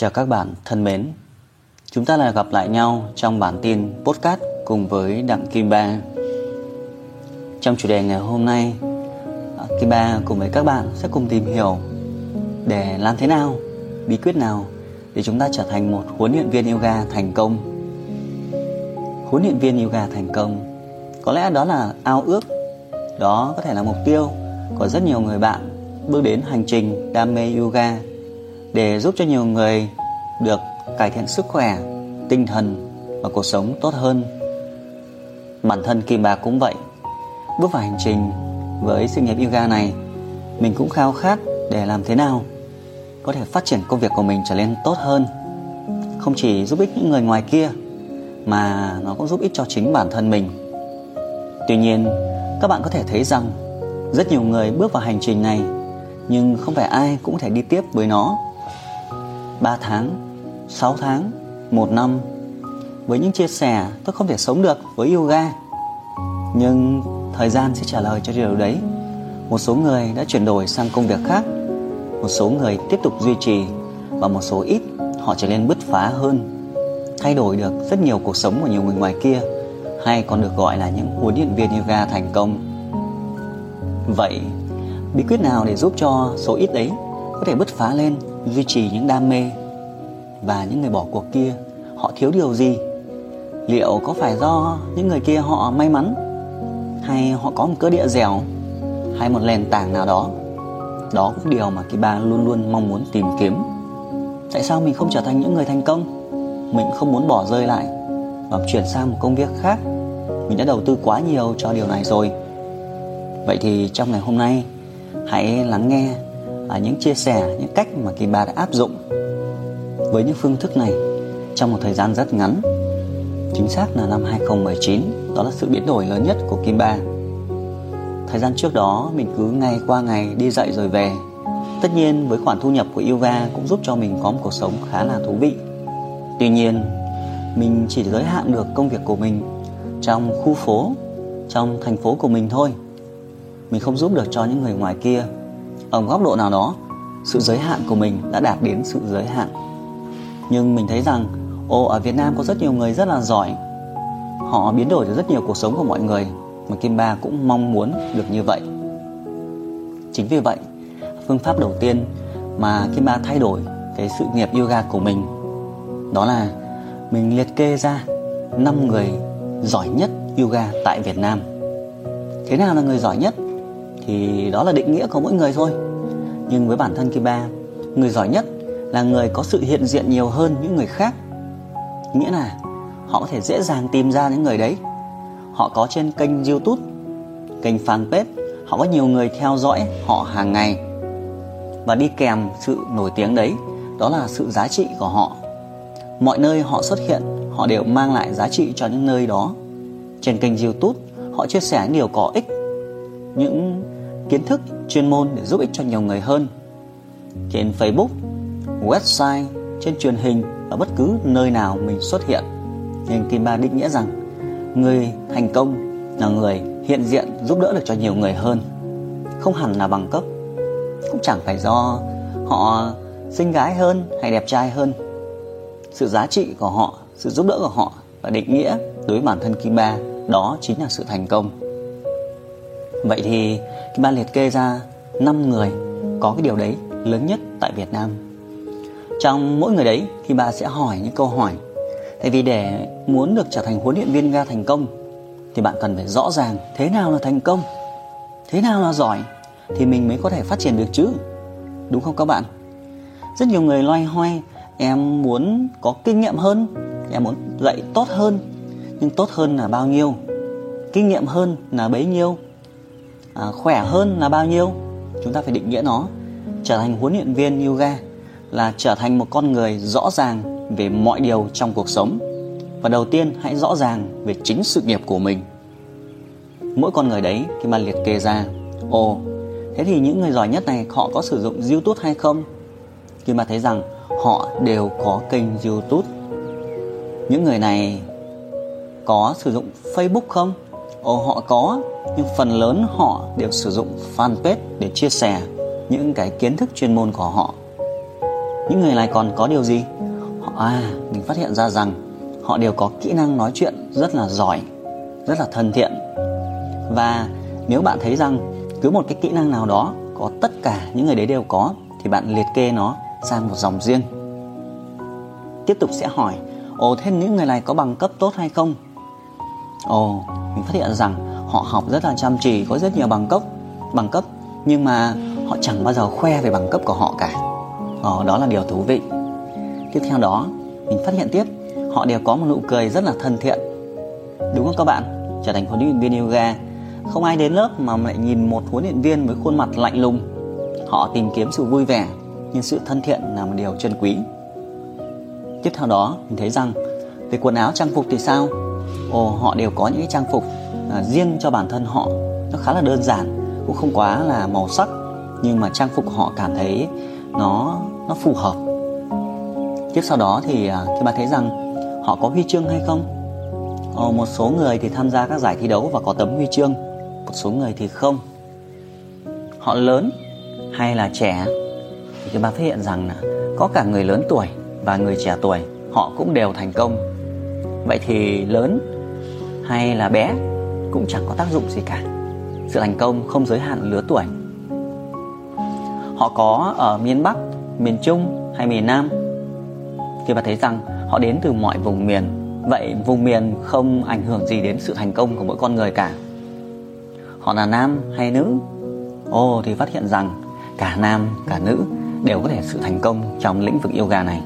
Chào các bạn thân mến. Chúng ta lại gặp lại nhau trong bản tin podcast cùng với Đặng Kim Ba. Trong chủ đề ngày hôm nay à, Kim Ba cùng với các bạn sẽ cùng tìm hiểu Để làm thế nào, bí quyết nào Để chúng ta trở thành một huấn luyện viên yoga thành công. Huấn luyện viên yoga thành công Có lẽ đó là ao ước Đó có thể là mục tiêu của rất nhiều người bạn Bước đến hành trình đam mê yoga để giúp cho nhiều người được cải thiện sức khỏe, tinh thần và cuộc sống tốt hơn. Bản thân Kim Bạc cũng vậy. Bước vào hành trình với sự nghiệp yoga này, mình cũng khao khát để làm thế nào có thể phát triển công việc của mình trở nên tốt hơn. Không chỉ giúp ích những người ngoài kia mà nó cũng giúp ích cho chính bản thân mình. Tuy nhiên, các bạn có thể thấy rằng rất nhiều người bước vào hành trình này nhưng không phải ai cũng có thể đi tiếp với nó 3 tháng, 6 tháng, 1 năm. Với những chia sẻ tôi không thể sống được với yoga. Nhưng thời gian sẽ trả lời cho điều đấy. Một số người đã chuyển đổi sang công việc khác. Một số người tiếp tục duy trì Và một số ít họ trở nên bứt phá hơn. Thay đổi được rất nhiều cuộc sống của nhiều người ngoài kia Hay còn được gọi là những huấn luyện viên yoga thành công. Vậy bí quyết nào để giúp cho số ít đấy có thể bứt phá lên? Duy trì những đam mê và những người bỏ cuộc kia, họ thiếu điều gì? Liệu có phải do những người kia họ may mắn? Hay họ có một cơ địa dẻo? Hay một nền tảng nào đó? Đó cũng điều mà Kiba luôn luôn mong muốn tìm kiếm. Tại sao mình không trở thành những người thành công? Mình không muốn bỏ rơi lại và chuyển sang một công việc khác? Mình đã đầu tư quá nhiều cho điều này rồi. Vậy thì trong ngày hôm nay, hãy lắng nghe à, những chia sẻ những cách mà kỳ bà đã áp dụng với những phương thức này trong một thời gian rất ngắn. Chính xác là năm 2019 đó là sự biến đổi lớn nhất của Kim Ba thời gian trước đó mình cứ ngày qua ngày đi dạy rồi về. Tất nhiên với khoản thu nhập của yoga cũng giúp cho mình có một cuộc sống khá là thú vị. Tuy nhiên mình chỉ giới hạn được công việc của mình trong khu phố trong thành phố của mình thôi. Mình không giúp được cho những người ngoài kia ở góc độ nào đó, sự giới hạn của mình đã đạt đến sự giới hạn. Nhưng mình thấy rằng ồ ở Việt Nam có rất nhiều người rất là giỏi. Họ biến đổi được rất nhiều cuộc sống của mọi người, mà Kim Ba cũng mong muốn được như vậy. Chính vì vậy, phương pháp đầu tiên mà Kim Ba thay đổi cái sự nghiệp yoga của mình, đó là mình liệt kê ra 5 người giỏi nhất yoga tại Việt Nam. Thế nào là người giỏi nhất? Thì đó là định nghĩa của mỗi người thôi. Nhưng với bản thân Kiba, người giỏi nhất là người có sự hiện diện nhiều hơn những người khác. Nghĩa là họ có thể dễ dàng tìm ra những người đấy. Họ có trên kênh youtube, kênh fanpage, họ có nhiều người theo dõi họ hàng ngày. Và đi kèm sự nổi tiếng đấy, đó là sự giá trị của họ. Mọi nơi họ xuất hiện, họ đều mang lại giá trị cho những nơi đó. Trên kênh youtube, họ chia sẻ những điều có ích những kiến thức chuyên môn để giúp ích cho nhiều người hơn trên Facebook, website, trên truyền hình ở bất cứ nơi nào mình xuất hiện. Nhưng Kim Ba định nghĩa rằng người thành công là người hiện diện giúp đỡ được cho nhiều người hơn. Không hẳn là bằng cấp, cũng chẳng phải do họ xinh gái hơn hay đẹp trai hơn. Sự giá trị của họ, sự giúp đỡ của họ và định nghĩa đối với bản thân Kim Ba đó chính là sự thành công. Vậy thì Kim Ba liệt kê ra 5 người có cái điều đấy lớn nhất tại Việt Nam. Trong mỗi người đấy thì bà sẽ hỏi những câu hỏi. Tại vì để muốn được trở thành huấn luyện viên ga thành công thì bạn cần phải rõ ràng thế nào là thành công, thế nào là giỏi thì mình mới có thể phát triển được chứ. Đúng không các bạn? Rất nhiều người loay hoay em muốn có kinh nghiệm hơn, em muốn dạy tốt hơn. Nhưng tốt hơn là bao nhiêu? Kinh nghiệm hơn là bấy nhiêu? À, khỏe hơn là bao nhiêu? Chúng ta phải định nghĩa nó. Trở thành huấn luyện viên yoga là trở thành một con người rõ ràng về mọi điều trong cuộc sống. Và đầu tiên hãy rõ ràng về chính sự nghiệp của mình. Mỗi con người đấy khi mà liệt kê ra ồ thế thì những người giỏi nhất này họ có sử dụng youtube hay không? Khi mà thấy rằng họ đều có kênh youtube. Những người này có sử dụng facebook không? Ồ họ có, nhưng phần lớn họ đều sử dụng fanpage để chia sẻ những cái kiến thức chuyên môn của họ. Những người này còn có điều gì? Họ à mình phát hiện ra rằng họ đều có kỹ năng nói chuyện rất là giỏi, rất là thân thiện. Và nếu bạn thấy rằng cứ một cái kỹ năng nào đó có tất cả những người đấy đều có, thì bạn liệt kê nó sang một dòng riêng. Tiếp tục sẽ hỏi, ồ, thế những người này có bằng cấp tốt hay không? Ồ mình phát hiện rằng họ học rất là chăm chỉ có rất nhiều bằng cấp bằng cấp nhưng mà họ chẳng bao giờ khoe về bằng cấp của họ cả. Ờ, đó là điều thú vị. Tiếp theo đó mình phát hiện tiếp họ đều có một nụ cười rất là thân thiện. Đúng không các bạn? Trở thành huấn luyện viên yoga. Không ai đến lớp mà lại nhìn một huấn luyện viên với khuôn mặt lạnh lùng. Họ tìm kiếm sự vui vẻ nhưng sự thân thiện là một điều chân quý. Tiếp theo đó mình thấy rằng về quần áo trang phục thì sao? Ồ họ đều có những cái trang phục à, riêng cho bản thân họ. Nó khá là đơn giản cũng không quá là màu sắc nhưng mà trang phục họ cảm thấy nó nó phù hợp. Tiếp sau đó thì à, các bạn thấy rằng họ có huy chương hay không? Ồ, một số người thì tham gia các giải thi đấu và có tấm huy chương một số người thì không. Họ lớn hay là trẻ? Thì các bạn phát hiện rằng là có cả người lớn tuổi và người trẻ tuổi họ cũng đều thành công. Vậy thì lớn hay là bé cũng chẳng có tác dụng gì cả. Sự thành công không giới hạn lứa tuổi. Họ có ở miền bắc, miền trung hay miền nam? Khi bạn thấy rằng họ đến từ mọi vùng miền, vậy vùng miền không ảnh hưởng gì đến sự thành công của mỗi con người cả. Họ là nam hay nữ? Ồ, thì phát hiện rằng cả nam, cả nữ đều có thể sự thành công trong lĩnh vực yoga này.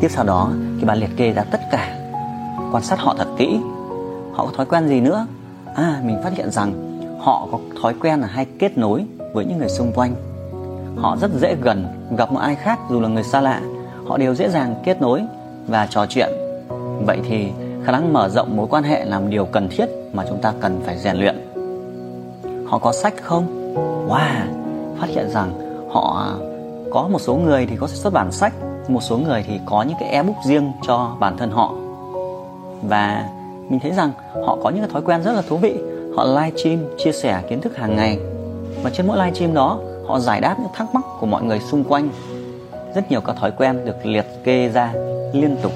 Tiếp sau đó thì bạn liệt kê ra tất quan sát họ thật kỹ. Họ có thói quen gì nữa? À mình phát hiện rằng họ có thói quen là hay kết nối với những người xung quanh. Họ rất dễ gần gặp một ai khác dù là người xa lạ. Họ đều dễ dàng kết nối và trò chuyện. Vậy thì khả năng mở rộng mối quan hệ là một điều cần thiết mà chúng ta cần phải rèn luyện. Họ có sách không? Wow, phát hiện rằng họ có một số người thì có xuất bản sách, một số người thì có những cái ebook riêng cho bản thân họ và mình thấy rằng họ có những cái thói quen rất là thú vị. Họ live stream, chia sẻ kiến thức hàng ngày. Và trên mỗi live stream đó, họ giải đáp những thắc mắc của mọi người xung quanh. Rất nhiều các thói quen được liệt kê ra liên tục.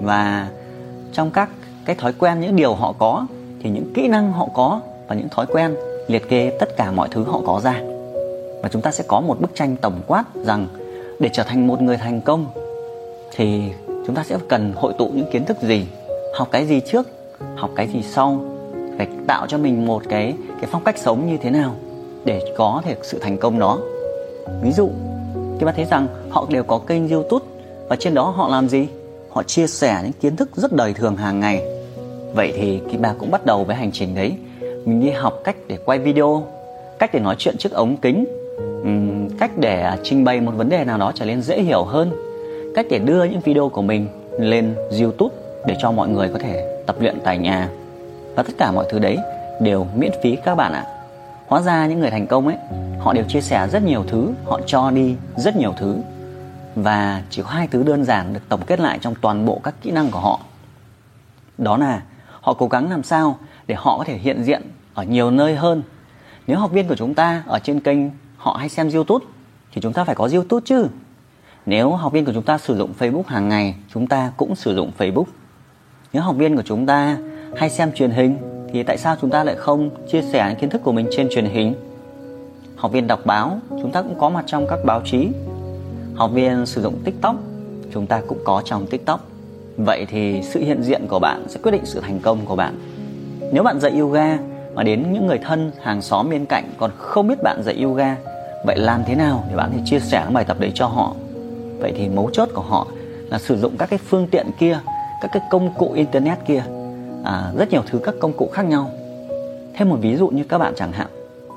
Và trong các cái thói quen, những điều họ có, thì những kỹ năng họ có và những thói quen liệt kê tất cả mọi thứ họ có ra. Và chúng ta sẽ có một bức tranh tổng quát rằng để trở thành một người thành công, thì chúng ta sẽ cần hội tụ những kiến thức gì? Học cái gì trước? Học cái gì sau? Phải tạo cho mình một cái cái phong cách sống như thế nào để có thể sự thành công đó? Ví dụ các bạn thấy rằng họ đều có kênh youtube và trên đó họ làm gì? Họ chia sẻ những kiến thức rất đời thường hàng ngày. Vậy thì khi bà cũng bắt đầu với hành trình đấy, mình đi học cách để quay video, cách để nói chuyện trước ống kính cách để trình bày một vấn đề nào đó trở nên dễ hiểu hơn cách để đưa những video của mình lên youtube để cho mọi người có thể tập luyện tại nhà. Và tất cả mọi thứ đấy đều miễn phí các bạn ạ. Hóa ra những người thành công ấy, họ đều chia sẻ rất nhiều thứ, họ cho đi rất nhiều thứ. Và chỉ có hai thứ đơn giản được tổng kết lại trong toàn bộ các kỹ năng của họ. Đó là họ cố gắng làm sao để họ có thể hiện diện ở nhiều nơi hơn. Nếu học viên của chúng ta ở trên kênh họ hay xem youtube, thì chúng ta phải có youtube chứ nếu học viên của chúng ta sử dụng facebook hàng ngày, chúng ta cũng sử dụng facebook. Nếu học viên của chúng ta hay xem truyền hình, thì tại sao chúng ta lại không chia sẻ những kiến thức của mình trên truyền hình? Học viên đọc báo, chúng ta cũng có mặt trong các báo chí. Học viên sử dụng tiktok, chúng ta cũng có trong tiktok. Vậy thì sự hiện diện của bạn sẽ quyết định sự thành công của bạn. Nếu bạn dạy yoga mà đến những người thân, hàng xóm bên cạnh còn không biết bạn dạy yoga, vậy làm thế nào để bạn thì chia sẻ bài tập đấy cho họ? Vậy thì mấu chốt của họ là sử dụng các cái phương tiện kia các cái công cụ internet kia à, rất nhiều thứ các công cụ khác nhau. Thêm một ví dụ như các bạn chẳng hạn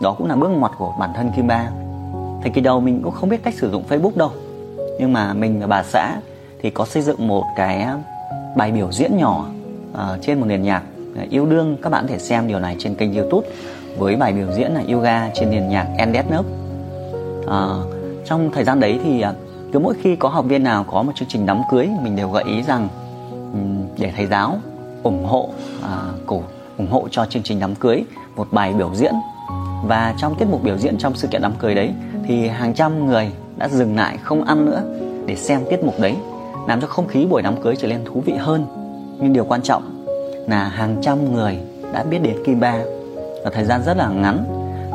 đó cũng là bước ngoặt của bản thân Kim Ba Thời kỳ đầu mình cũng không biết cách sử dụng Facebook đâu Nhưng mà mình và bà xã thì có xây dựng một cái bài biểu diễn nhỏ uh, trên một nền nhạc yêu đương. Các bạn có thể xem điều này trên kênh youtube với bài biểu diễn là yoga trên nền nhạc endless Nớp uh, à, Trong thời gian đấy thì uh, cứ mỗi khi có học viên nào có một chương trình đám cưới Mình đều gợi ý rằng để thầy giáo ủng hộ à, cổ ủng hộ cho chương trình đám cưới một bài biểu diễn. Và trong tiết mục biểu diễn trong sự kiện đám cưới đấy thì hàng trăm người đã dừng lại không ăn nữa để xem tiết mục đấy làm cho không khí buổi đám cưới trở nên thú vị hơn. Nhưng điều quan trọng là hàng trăm người đã biết đến Kiba ở thời gian rất là ngắn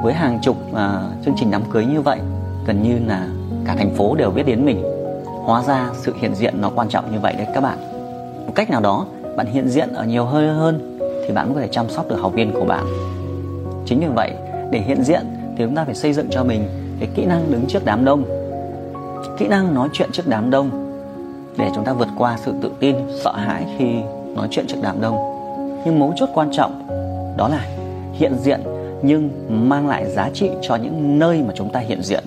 với hàng chục uh, chương trình đám cưới như vậy gần như là cả thành phố đều biết đến mình. Hóa ra sự hiện diện nó quan trọng như vậy đấy các bạn. Một cách nào đó, bạn hiện diện ở nhiều hơi hơn thì bạn cũng có thể chăm sóc được học viên của bạn. Chính vì vậy, để hiện diện thì chúng ta phải xây dựng cho mình cái kỹ năng đứng trước đám đông. Kỹ năng nói chuyện trước đám đông để chúng ta vượt qua sự tự tin, sợ hãi khi nói chuyện trước đám đông. Nhưng mấu chốt quan trọng đó là hiện diện nhưng mang lại giá trị cho những nơi mà chúng ta hiện diện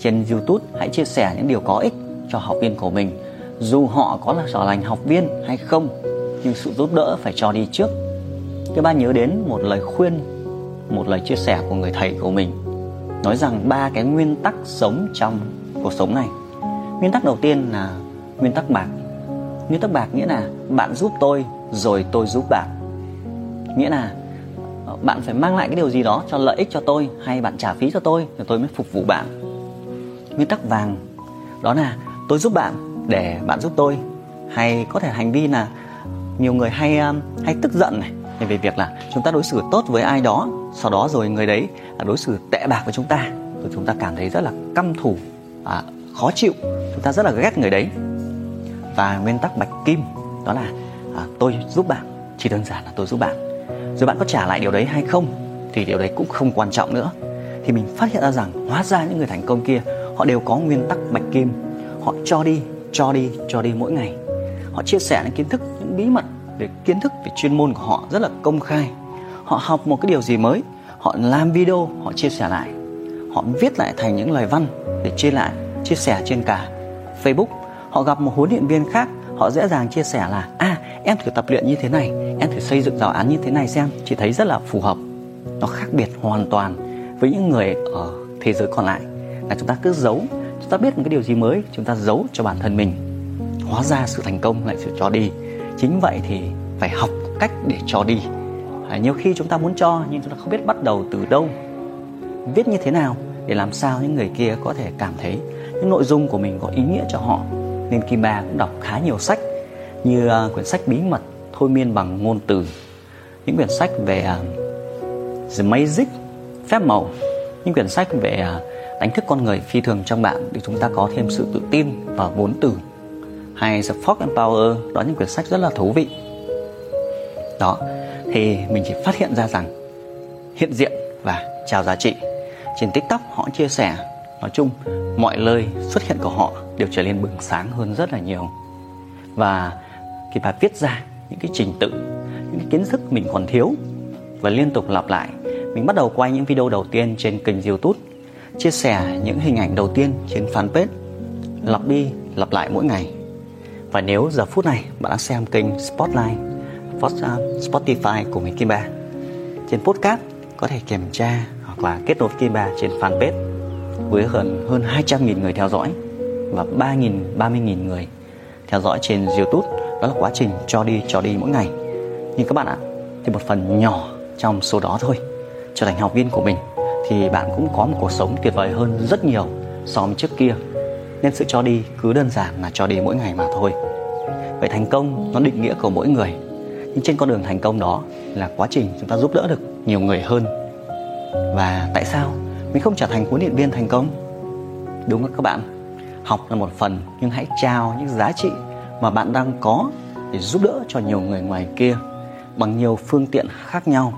trên youtube, hãy chia sẻ những điều có ích cho học viên của mình. Dù họ có là trở thành học viên hay không, nhưng sự giúp đỡ phải cho đi trước. Các bạn nhớ đến một lời khuyên, một lời chia sẻ của người thầy của mình, nói rằng ba cái nguyên tắc sống trong cuộc sống này. Nguyên tắc đầu tiên là nguyên tắc bạc. Nguyên tắc bạc nghĩa là bạn giúp tôi, rồi tôi giúp bạn. Nghĩa là ờ, bạn phải mang lại cái điều gì đó cho lợi ích cho tôi, hay bạn trả phí cho tôi thì tôi mới phục vụ bạn nguyên tắc vàng. Đó là tôi giúp bạn để bạn giúp tôi. Hay có thể hành vi là nhiều người hay um, hay tức giận này về việc là chúng ta đối xử tốt với ai đó sau đó rồi người đấy đối xử tệ bạc với chúng ta. Rồi chúng ta cảm thấy rất là căm thù à, khó chịu chúng ta rất là ghét người đấy. Và nguyên tắc bạch kim đó là à, tôi giúp bạn chỉ đơn giản là tôi giúp bạn. Rồi bạn có trả lại điều đấy hay không thì điều đấy cũng không quan trọng nữa. Thì mình phát hiện ra rằng hóa ra những người thành công kia họ đều có nguyên tắc bạch kim. Họ cho đi cho đi cho đi mỗi ngày. Họ chia sẻ những kiến thức, những bí mật về kiến thức, về chuyên môn của họ rất là công khai. Họ học một cái điều gì mới, họ làm video, họ chia sẻ lại. Họ viết lại thành những lời văn để chia lại, chia sẻ trên cả Facebook. Họ gặp một huấn luyện viên khác, họ dễ dàng chia sẻ là à em thử tập luyện như thế này, em thử xây dựng giáo án như thế này xem, chị thấy rất là phù hợp. Nó khác biệt hoàn toàn với những người ở thế giới còn lại là chúng ta cứ giấu chúng ta biết một cái điều gì mới chúng ta giấu cho bản thân mình. Hóa ra sự thành công lại sự cho đi. Chính vậy thì phải học cách để cho đi. À, nhiều khi chúng ta muốn cho nhưng chúng ta không biết bắt đầu từ đâu. Viết như thế nào để làm sao những người kia có thể cảm thấy những nội dung của mình có ý nghĩa cho họ. Nên Kim Ba cũng đọc khá nhiều sách như uh, quyển sách bí mật thôi miên bằng ngôn từ. Những quyển sách về uh, The Magic phép màu. Những quyển sách về uh, đánh thức con người phi thường trong bạn để chúng ta có thêm sự tự tin và vốn từ. Hay The Fox and Power, đó những quyển sách rất là thú vị. Đó, thì mình chỉ phát hiện ra rằng hiện diện và chào giá trị trên tiktok họ chia sẻ. Nói chung, mọi lời xuất hiện của họ đều trở nên bừng sáng hơn rất là nhiều. Và khi bà viết ra những cái trình tự, những cái kiến thức mình còn thiếu và liên tục lặp lại, mình bắt đầu quay những video đầu tiên trên kênh youtube chia sẻ những hình ảnh đầu tiên trên fanpage lặp đi lặp lại mỗi ngày. Và nếu giờ phút này bạn đang xem kênh Spotlight Spotify của mình Kim Ba trên podcast có thể kiểm tra hoặc là kết nối Kim Ba trên fanpage với gần hơn 200.000 người theo dõi và 3.000 30.000 người theo dõi trên YouTube. Đó là quá trình cho đi cho đi mỗi ngày. Nhưng các bạn ạ, thì một phần nhỏ trong số đó thôi, trở thành học viên của mình thì bạn cũng có một cuộc sống tuyệt vời hơn rất nhiều so với trước kia. Nên sự cho đi cứ đơn giản là cho đi mỗi ngày mà thôi. Vậy thành công nó định nghĩa của mỗi người. Nhưng trên con đường thành công đó là quá trình chúng ta giúp đỡ được nhiều người hơn. Và tại sao mình không trở thành huấn luyện viên thành công? Đúng không các bạn? Học là một phần, nhưng hãy trao những giá trị mà bạn đang có để giúp đỡ cho nhiều người ngoài kia bằng nhiều phương tiện khác nhau.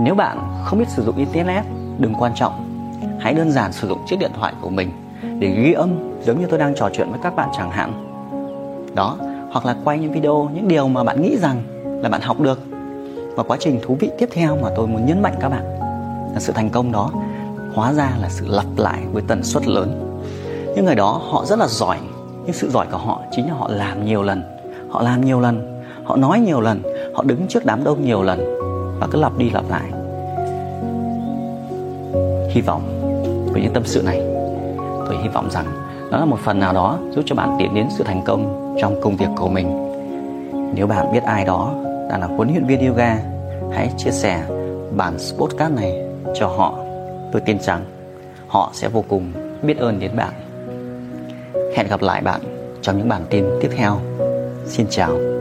Nếu bạn không biết sử dụng internet đừng quan trọng. Hãy đơn giản sử dụng chiếc điện thoại của mình để ghi âm giống như tôi đang trò chuyện với các bạn chẳng hạn. Đó, hoặc là quay những video, những điều mà bạn nghĩ rằng là bạn học được. Và quá trình thú vị tiếp theo mà tôi muốn nhấn mạnh các bạn là sự thành công đó hóa ra là sự lặp lại với tần suất lớn. Những người đó, họ rất là giỏi. Nhưng sự giỏi của họ chính là họ làm nhiều lần, họ làm nhiều lần, họ nói nhiều lần, họ đứng trước đám đông nhiều lần và cứ lặp đi lặp lại hy vọng với những tâm sự này tôi hy vọng rằng đó là một phần nào đó giúp cho bạn tiến đến sự thành công trong công việc của mình nếu bạn biết ai đó đang là huấn luyện viên yoga, hãy chia sẻ bản podcast này cho họ tôi tin rằng họ sẽ vô cùng biết ơn đến bạn. Hẹn gặp lại bạn trong những bản tin tiếp theo. Xin chào.